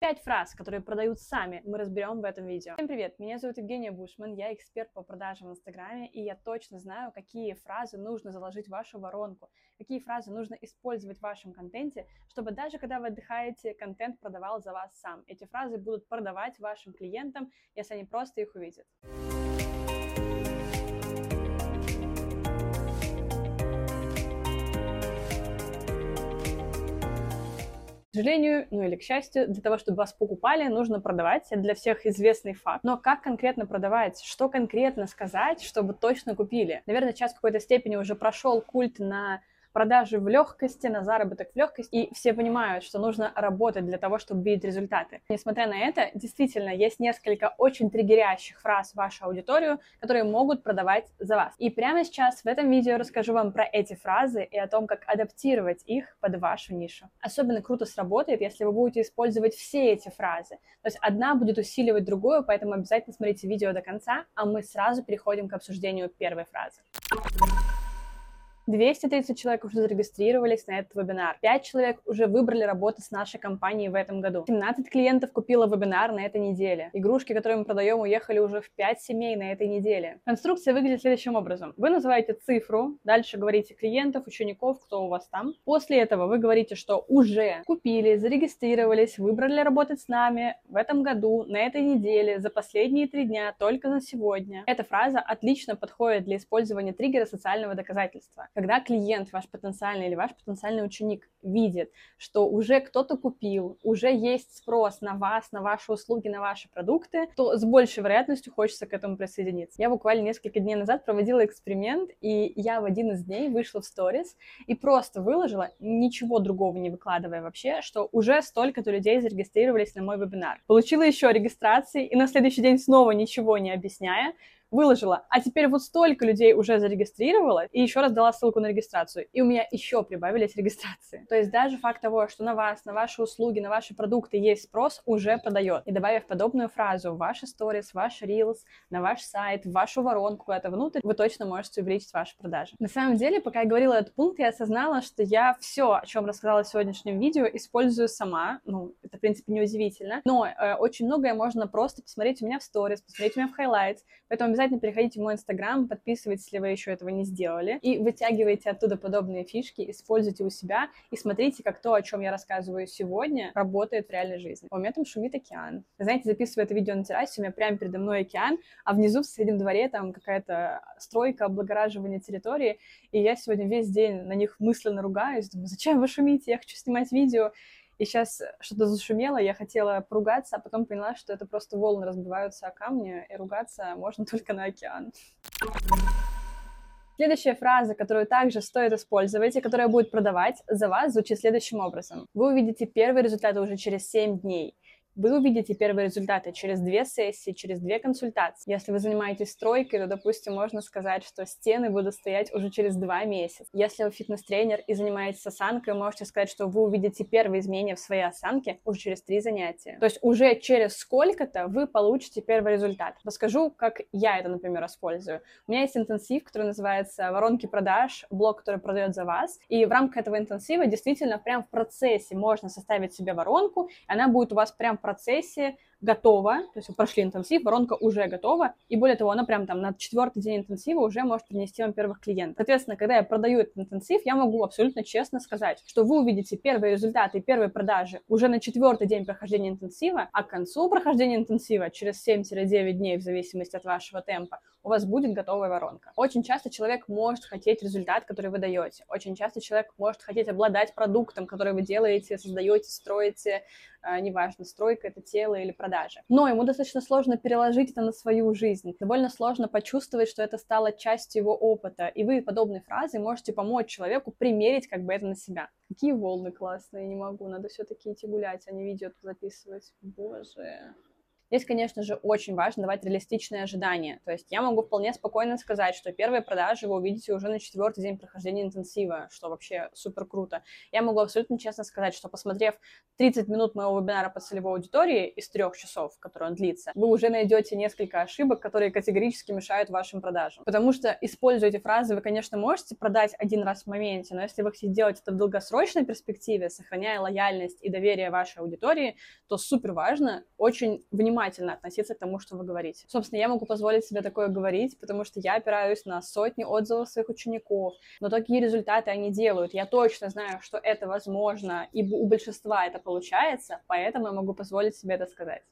Пять фраз, которые продают сами, мы разберем в этом видео. Всем привет, меня зовут Евгения Бушман, я эксперт по продажам в Инстаграме, и я точно знаю, какие фразы нужно заложить в вашу воронку, какие фразы нужно использовать в вашем контенте, чтобы даже когда вы отдыхаете, контент продавал за вас сам. Эти фразы будут продавать вашим клиентам, если они просто их увидят. Сожалению, ну или к счастью, для того, чтобы вас покупали, нужно продавать. Это для всех известный факт. Но как конкретно продавать? Что конкретно сказать, чтобы точно купили? Наверное, сейчас в какой-то степени уже прошел культ на продажи в легкости, на заработок в легкости, и все понимают, что нужно работать для того, чтобы видеть результаты. Несмотря на это, действительно, есть несколько очень триггерящих фраз в вашу аудиторию, которые могут продавать за вас. И прямо сейчас в этом видео расскажу вам про эти фразы и о том, как адаптировать их под вашу нишу. Особенно круто сработает, если вы будете использовать все эти фразы. То есть одна будет усиливать другую, поэтому обязательно смотрите видео до конца, а мы сразу переходим к обсуждению первой фразы. 230 человек уже зарегистрировались на этот вебинар. 5 человек уже выбрали работать с нашей компанией в этом году. 17 клиентов купило вебинар на этой неделе. Игрушки, которые мы продаем, уехали уже в 5 семей на этой неделе. Конструкция выглядит следующим образом. Вы называете цифру, дальше говорите клиентов, учеников, кто у вас там. После этого вы говорите, что уже купили, зарегистрировались, выбрали работать с нами в этом году, на этой неделе, за последние три дня, только на сегодня. Эта фраза отлично подходит для использования триггера социального доказательства когда клиент, ваш потенциальный или ваш потенциальный ученик видит, что уже кто-то купил, уже есть спрос на вас, на ваши услуги, на ваши продукты, то с большей вероятностью хочется к этому присоединиться. Я буквально несколько дней назад проводила эксперимент, и я в один из дней вышла в сторис и просто выложила, ничего другого не выкладывая вообще, что уже столько-то людей зарегистрировались на мой вебинар. Получила еще регистрации, и на следующий день снова ничего не объясняя, выложила, а теперь вот столько людей уже зарегистрировала, и еще раз дала ссылку на регистрацию, и у меня еще прибавились регистрации. То есть даже факт того, что на вас, на ваши услуги, на ваши продукты есть спрос, уже продает. И добавив подобную фразу в ваши сторис, ваш Reels, на ваш сайт, в вашу воронку куда-то внутрь, вы точно можете увеличить ваши продажи. На самом деле, пока я говорила этот пункт, я осознала, что я все, о чем рассказала в сегодняшнем видео, использую сама. Ну, это, в принципе, неудивительно. Но э, очень многое можно просто посмотреть у меня в сторис, посмотреть у меня в highlights. Поэтому обязательно переходите в мой инстаграм, подписывайтесь, если вы еще этого не сделали, и вытягивайте оттуда подобные фишки, используйте у себя и смотрите, как то, о чем я рассказываю сегодня, работает в реальной жизни. У меня там шумит океан. знаете, записываю это видео на террасе, у меня прямо передо мной океан, а внизу в соседнем дворе там какая-то стройка, облагораживание территории, и я сегодня весь день на них мысленно ругаюсь, думаю, зачем вы шумите, я хочу снимать видео, и сейчас что-то зашумело, я хотела поругаться, а потом поняла, что это просто волны разбиваются о камни, и ругаться можно только на океан. Следующая фраза, которую также стоит использовать и которая будет продавать за вас, звучит следующим образом. Вы увидите первые результаты уже через 7 дней вы увидите первые результаты через две сессии, через две консультации. Если вы занимаетесь стройкой, то, допустим, можно сказать, что стены будут стоять уже через два месяца. Если вы фитнес-тренер и занимаетесь осанкой, можете сказать, что вы увидите первые изменения в своей осанке уже через три занятия. То есть уже через сколько-то вы получите первый результат. Расскажу, как я это, например, использую. У меня есть интенсив, который называется «Воронки продаж», блок, который продает за вас. И в рамках этого интенсива действительно прям в процессе можно составить себе воронку, она будет у вас прям процессе готова, то есть прошли интенсив, воронка уже готова, и более того, она прям там на четвертый день интенсива уже может принести вам первых клиентов. Соответственно, когда я продаю этот интенсив, я могу абсолютно честно сказать, что вы увидите первые результаты, первые продажи уже на четвертый день прохождения интенсива, а к концу прохождения интенсива, через 7-9 дней, в зависимости от вашего темпа, у вас будет готовая воронка. Очень часто человек может хотеть результат, который вы даете. Очень часто человек может хотеть обладать продуктом, который вы делаете, создаете, строите, э, неважно, стройка это тело или продукт продажи. Но ему достаточно сложно переложить это на свою жизнь. Довольно сложно почувствовать, что это стало частью его опыта. И вы подобной фразой можете помочь человеку примерить как бы это на себя. Какие волны классные, не могу. Надо все-таки идти гулять, а не видео записывать. Боже. Здесь, конечно же, очень важно давать реалистичные ожидания. То есть я могу вполне спокойно сказать, что первые продажи вы увидите уже на четвертый день прохождения интенсива, что вообще супер круто. Я могу абсолютно честно сказать, что посмотрев 30 минут моего вебинара по целевой аудитории из трех часов, который он длится, вы уже найдете несколько ошибок, которые категорически мешают вашим продажам. Потому что, используя эти фразы, вы, конечно, можете продать один раз в моменте, но если вы хотите делать это в долгосрочной перспективе, сохраняя лояльность и доверие вашей аудитории, то супер важно очень внимательно относиться к тому, что вы говорите. Собственно, я могу позволить себе такое говорить, потому что я опираюсь на сотни отзывов своих учеников, но такие результаты они делают. Я точно знаю, что это возможно, и у большинства это получается, поэтому я могу позволить себе это сказать.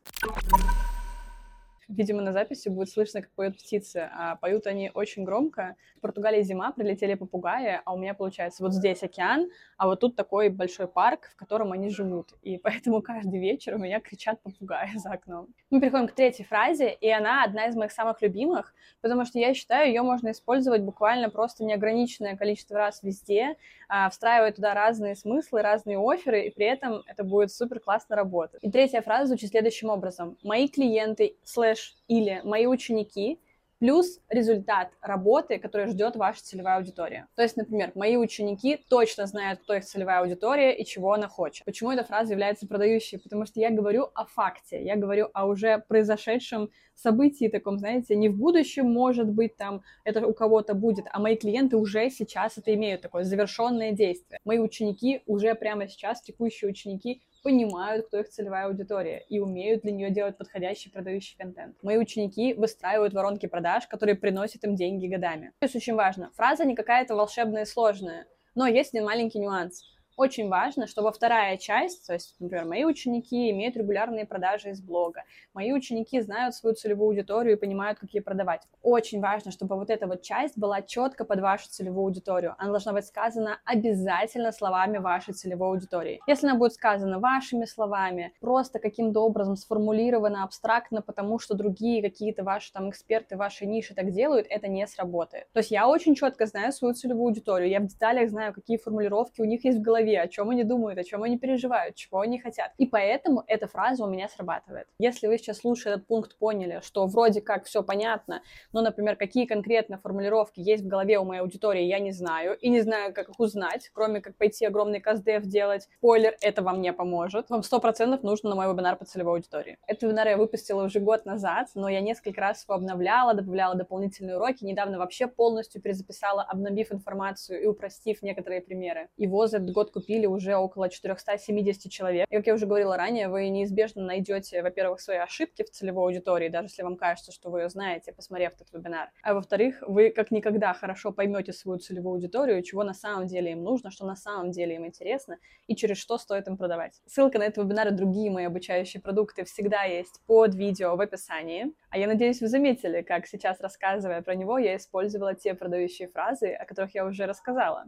Видимо, на записи будет слышно, как поют птицы, а поют они очень громко. В Португалии зима, прилетели попугаи, а у меня, получается, вот здесь океан, а вот тут такой большой парк, в котором они живут. И поэтому каждый вечер у меня кричат попугаи за окном. Мы переходим к третьей фразе, и она одна из моих самых любимых, потому что я считаю, ее можно использовать буквально просто неограниченное количество раз везде, а, встраивая туда разные смыслы, разные оферы, и при этом это будет супер классно работать. И третья фраза звучит следующим образом. Мои клиенты слэш или мои ученики плюс результат работы, который ждет ваша целевая аудитория. То есть, например, мои ученики точно знают, кто их целевая аудитория и чего она хочет. Почему эта фраза является продающей? Потому что я говорю о факте, я говорю о уже произошедшем событии таком, знаете, не в будущем, может быть, там это у кого-то будет, а мои клиенты уже сейчас это имеют, такое завершенное действие. Мои ученики уже прямо сейчас, текущие ученики, понимают, кто их целевая аудитория и умеют для нее делать подходящий продающий контент. Мои ученики выстраивают воронки продаж, которые приносят им деньги годами. То есть очень важно. Фраза не какая-то волшебная и сложная, но есть один маленький нюанс – очень важно, чтобы вторая часть, то есть, например, мои ученики имеют регулярные продажи из блога, мои ученики знают свою целевую аудиторию и понимают, как ей продавать. Очень важно, чтобы вот эта вот часть была четко под вашу целевую аудиторию. Она должна быть сказана обязательно словами вашей целевой аудитории. Если она будет сказана вашими словами, просто каким-то образом сформулирована абстрактно, потому что другие какие-то ваши там эксперты вашей ниши так делают, это не сработает. То есть я очень четко знаю свою целевую аудиторию, я в деталях знаю, какие формулировки у них есть в голове, голове, о чем они думают, о чем они переживают, чего они хотят. И поэтому эта фраза у меня срабатывает. Если вы сейчас, слушая этот пункт, поняли, что вроде как все понятно, но, например, какие конкретно формулировки есть в голове у моей аудитории, я не знаю, и не знаю, как их узнать, кроме как пойти огромный КСДФ делать. Спойлер, это вам не поможет. Вам сто процентов нужно на мой вебинар по целевой аудитории. Этот вебинар я выпустила уже год назад, но я несколько раз его обновляла, добавляла дополнительные уроки. Недавно вообще полностью перезаписала, обновив информацию и упростив некоторые примеры. Его за этот год купили уже около 470 человек. И, как я уже говорила ранее, вы неизбежно найдете, во-первых, свои ошибки в целевой аудитории, даже если вам кажется, что вы ее знаете, посмотрев этот вебинар. А во-вторых, вы как никогда хорошо поймете свою целевую аудиторию, чего на самом деле им нужно, что на самом деле им интересно и через что стоит им продавать. Ссылка на этот вебинар и другие мои обучающие продукты всегда есть под видео в описании. А я надеюсь, вы заметили, как сейчас, рассказывая про него, я использовала те продающие фразы, о которых я уже рассказала.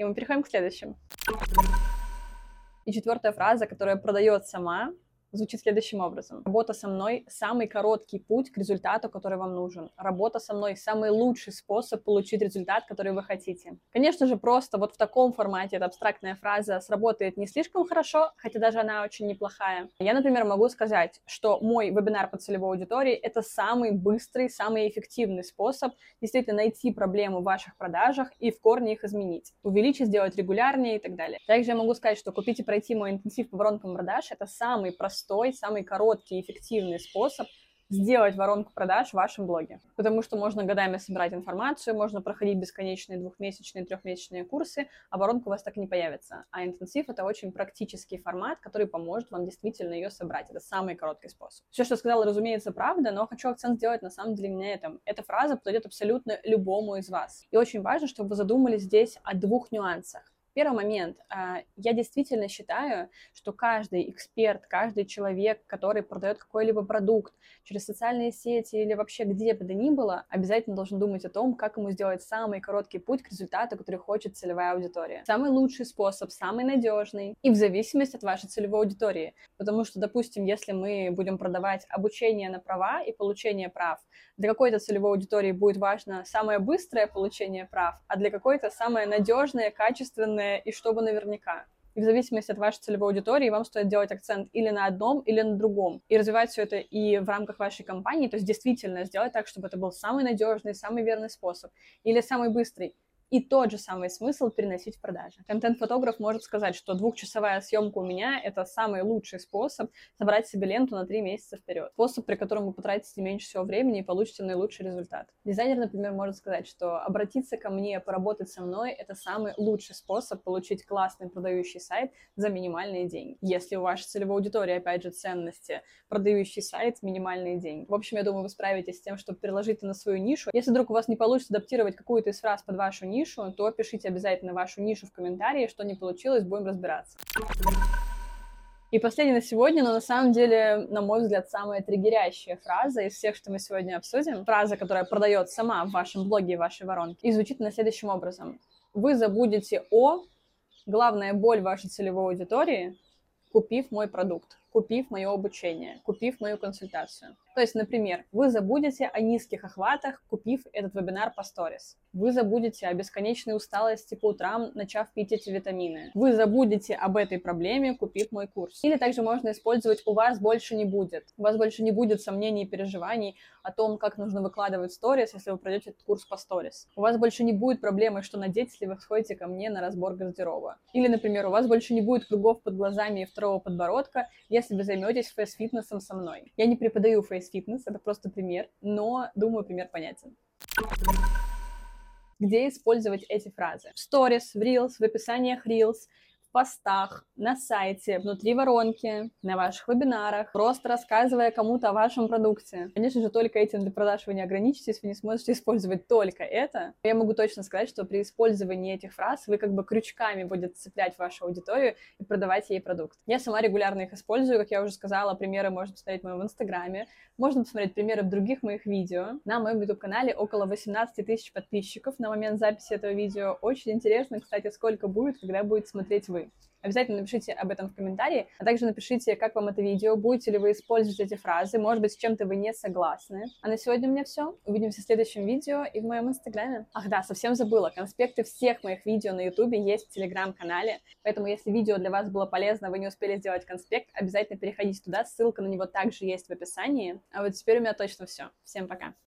И мы переходим к следующим. И четвертая фраза, которая продает сама, звучит следующим образом. Работа со мной – самый короткий путь к результату, который вам нужен. Работа со мной – самый лучший способ получить результат, который вы хотите. Конечно же, просто вот в таком формате эта абстрактная фраза сработает не слишком хорошо, хотя даже она очень неплохая. Я, например, могу сказать, что мой вебинар по целевой аудитории – это самый быстрый, самый эффективный способ действительно найти проблему в ваших продажах и в корне их изменить. Увеличить, сделать регулярнее и так далее. Также я могу сказать, что купить и пройти мой интенсив по воронкам продаж – это самый простой простой, самый короткий эффективный способ сделать воронку продаж в вашем блоге. Потому что можно годами собирать информацию, можно проходить бесконечные двухмесячные, трехмесячные курсы, а воронка у вас так и не появится. А интенсив — это очень практический формат, который поможет вам действительно ее собрать. Это самый короткий способ. Все, что сказала, разумеется, правда, но хочу акцент сделать на самом деле не на этом. Эта фраза подойдет абсолютно любому из вас. И очень важно, чтобы вы задумались здесь о двух нюансах. Первый момент. А, я действительно считаю, что каждый эксперт, каждый человек, который продает какой-либо продукт через социальные сети или вообще где бы то ни было, обязательно должен думать о том, как ему сделать самый короткий путь к результату, который хочет целевая аудитория. Самый лучший способ, самый надежный и в зависимости от вашей целевой аудитории. Потому что, допустим, если мы будем продавать обучение на права и получение прав, для какой-то целевой аудитории будет важно самое быстрое получение прав, а для какой-то самое надежное, качественное и чтобы наверняка. И в зависимости от вашей целевой аудитории вам стоит делать акцент или на одном, или на другом. И развивать все это и в рамках вашей компании, то есть действительно сделать так, чтобы это был самый надежный, самый верный способ, или самый быстрый, и тот же самый смысл переносить в продажи. Контент-фотограф может сказать, что двухчасовая съемка у меня — это самый лучший способ собрать себе ленту на три месяца вперед. Способ, при котором вы потратите меньше всего времени и получите наилучший результат. Дизайнер, например, может сказать, что обратиться ко мне, поработать со мной — это самый лучший способ получить классный продающий сайт за минимальные деньги. Если у вашей целевой аудитории, опять же, ценности, продающий сайт, минимальные деньги. В общем, я думаю, вы справитесь с тем, чтобы переложить это на свою нишу. Если вдруг у вас не получится адаптировать какую-то из фраз под вашу нишу, нишу, то пишите обязательно вашу нишу в комментарии, что не получилось, будем разбираться. И последний на сегодня, но на самом деле, на мой взгляд, самая триггерящая фраза из всех, что мы сегодня обсудим, фраза, которая продает сама в вашем блоге и вашей воронке, и звучит на следующим образом. Вы забудете о главная боль вашей целевой аудитории, купив мой продукт, купив мое обучение, купив мою консультацию. То есть, например, вы забудете о низких охватах, купив этот вебинар по сторис. Вы забудете о бесконечной усталости по утрам, начав пить эти витамины. Вы забудете об этой проблеме, купив мой курс. Или также можно использовать «у вас больше не будет». У вас больше не будет сомнений и переживаний о том, как нужно выкладывать сторис, если вы пройдете этот курс по сторис. У вас больше не будет проблемы, что надеть, если вы сходите ко мне на разбор гардероба. Или, например, у вас больше не будет кругов под глазами и второго подбородка, если вы займетесь фейс-фитнесом со мной. Я не преподаю фейс фитнес, это просто пример, но, думаю, пример понятен. Где использовать эти фразы? В сторис, в Reels, в описаниях Reels, постах, на сайте, внутри воронки, на ваших вебинарах, просто рассказывая кому-то о вашем продукте. Конечно же, только этим для продаж вы не ограничитесь, вы не сможете использовать только это. Я могу точно сказать, что при использовании этих фраз вы как бы крючками будете цеплять вашу аудиторию и продавать ей продукт. Я сама регулярно их использую, как я уже сказала, примеры можно посмотреть в моем инстаграме, можно посмотреть примеры в других моих видео. На моем YouTube-канале около 18 тысяч подписчиков на момент записи этого видео. Очень интересно, кстати, сколько будет, когда будете смотреть вы. Обязательно напишите об этом в комментарии, а также напишите, как вам это видео, будете ли вы использовать эти фразы, может быть, с чем-то вы не согласны. А на сегодня у меня все. Увидимся в следующем видео и в моем инстаграме. Ах да, совсем забыла, конспекты всех моих видео на ютубе есть в телеграм-канале, поэтому если видео для вас было полезно, вы не успели сделать конспект, обязательно переходите туда, ссылка на него также есть в описании. А вот теперь у меня точно все. Всем пока!